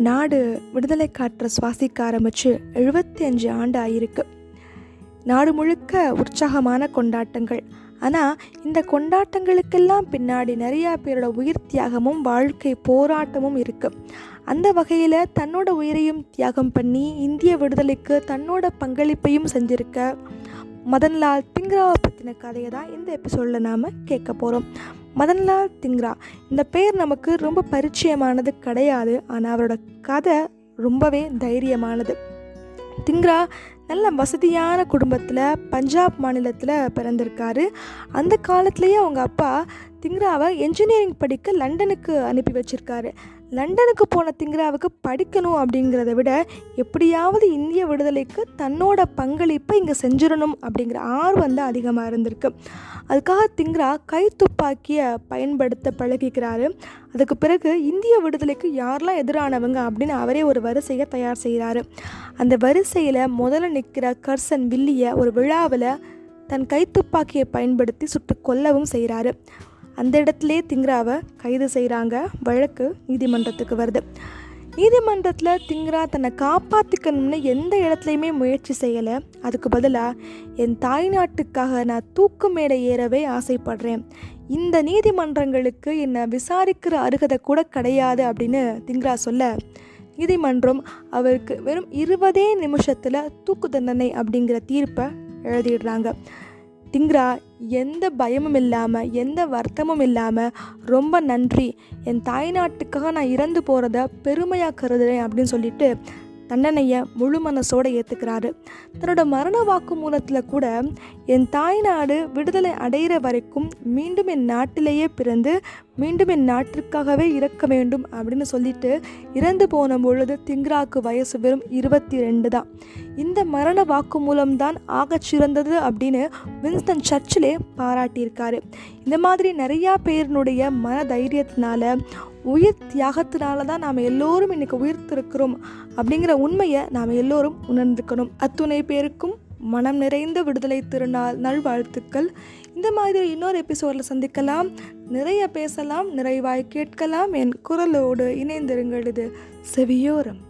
நாடு விடுதலை காற்றை சுவாசிக்க ஆரம்பித்து எழுபத்தி அஞ்சு ஆண்டு ஆயிருக்கு நாடு முழுக்க உற்சாகமான கொண்டாட்டங்கள். ஆனால் இந்த கொண்டாட்டங்களுக்கெல்லாம் பின்னாடி நிறையா பேரோட உயிர் தியாகமும் வாழ்க்கை போராட்டமும் இருக்குது அந்த வகையில் தன்னோட உயிரையும் தியாகம் பண்ணி இந்திய விடுதலைக்கு தன்னோட பங்களிப்பையும் செஞ்சிருக்க மதன்லால் திங்கராவை பற்றின கதையை தான் இந்த எபிசோடில் நாம் கேட்க போகிறோம் மதன்லால் திங்ரா இந்த பேர் நமக்கு ரொம்ப பரிச்சயமானது கிடையாது ஆனால் அவரோட கதை ரொம்பவே தைரியமானது. திங்ரா நல்ல வசதியான குடும்பத்தில் பஞ்சாப் மாநிலத்தில் பிறந்திருக்காரு. அந்த காலத்துலேயே அவங்க அப்பா திங்ராவை என்ஜினியரிங் படிக்க லண்டனுக்கு அனுப்பி வச்சுருக்காரு. லண்டனுக்கு போன திங்கராவுக்கு படிக்கணும் அப்படிங்கிறத விட எப்படியாவது இந்திய விடுதலைக்கு தன்னோட பங்களிப்பை இங்கே செஞ்சிடணும் அப்படிங்கிற ஆர்வம் தான் அதிகமாக இருந்திருக்கு. அதுக்காக திங்கரா கைத்துப்பாக்கியை பயன்படுத்த பழகிக்கிறாரு. அதுக்கு பிறகு இந்திய விடுதலைக்கு யாரெல்லாம் எதிரானவங்க அப்படின்னு அவரே ஒரு வரிசையை தயார் செய்கிறாரு. அந்த வரிசையில் முதல்ல நிற்கிற கர்சன் வில்லியை ஒரு விழாவில் தன் கைத்துப்பாக்கியை பயன்படுத்தி சுட்டு கொல்லவும் செய்கிறாரு. அந்த இடத்துலே திங்ராவை கைது செய்கிறாங்க வழக்கு நீதிமன்றத்துக்கு வருது. நீதிமன்றத்தில் திங்ரா தன்னை காப்பாற்றிக்கணும்னு எந்த இடத்துலையுமே முயற்சி செய்யலை. அதுக்கு பதிலாக என் தாய்நாட்டுக்காக நான் தூக்கு மேடை ஏறவே ஆசைப்படுறேன். இந்த நீதிமன்றங்களுக்கு என்னை விசாரிக்கிற அருகதை கூட கிடையாது அப்படின்னு திங்ரா சொல்ல. நீதிமன்றம் அவருக்கு வெறும் இருபதே நிமிஷத்தில் தூக்கு தண்டனை அப்படிங்கிற தீர்ப்பை எழுதிடுறாங்க. திங்ரா எந்த பயமும் இல்லாமல் எந்த வருத்தமும் இல்லாமல் ரொம்ப நன்றி. என் தாய்நாட்டுக்காக நான் இறந்து போகிறத பெருமையாக கருதுறேன் அப்படின்னு சொல்லிட்டு தண்டனையை முழு மனசோடு ஏற்றுக்கிறாரு தன்னோட மரண வாக்கு மூலத்தில் கூட என் தாய் நாடு விடுதலை அடைகிற வரைக்கும் மீண்டும் என் நாட்டிலேயே பிறந்து மீண்டும் என் நாட்டிற்காகவே இறக்க வேண்டும் அப்படின்னு சொல்லிட்டு இறந்து போன பொழுது திங்ராக்கு வயசு வெறும் இருபத்தி ரெண்டு தான். இந்த மரண வாக்கு மூலம்தான் ஆகச் சிறந்தது அப்படின்னு வின்ஸ்டன் சர்ச்சிலே பாராட்டியிருக்காரு. இந்த மாதிரி நிறையா பேரினுடைய மன தைரியத்தினால உயிர் தியாகத்தினால தான் நாம் எல்லோரும் இன்னைக்கு உயிர்த்திருக்கிறோம் அப்படிங்கிற உண்மையை நாம் எல்லோரும் உணர்ந்துக்கணும் அத்துணை பேருக்கும் மனம் நிறைந்த விடுதலை திருநாள் நல்வாழ்த்துக்கள். இந்த மாதிரி இன்னொரு எபிசோடில் சந்திக்கலாம். நிறைய பேசலாம் நிறைவாய் கேட்கலாம். என் குரலோடு இணைந்திருங்கள். இது செவியோரம்.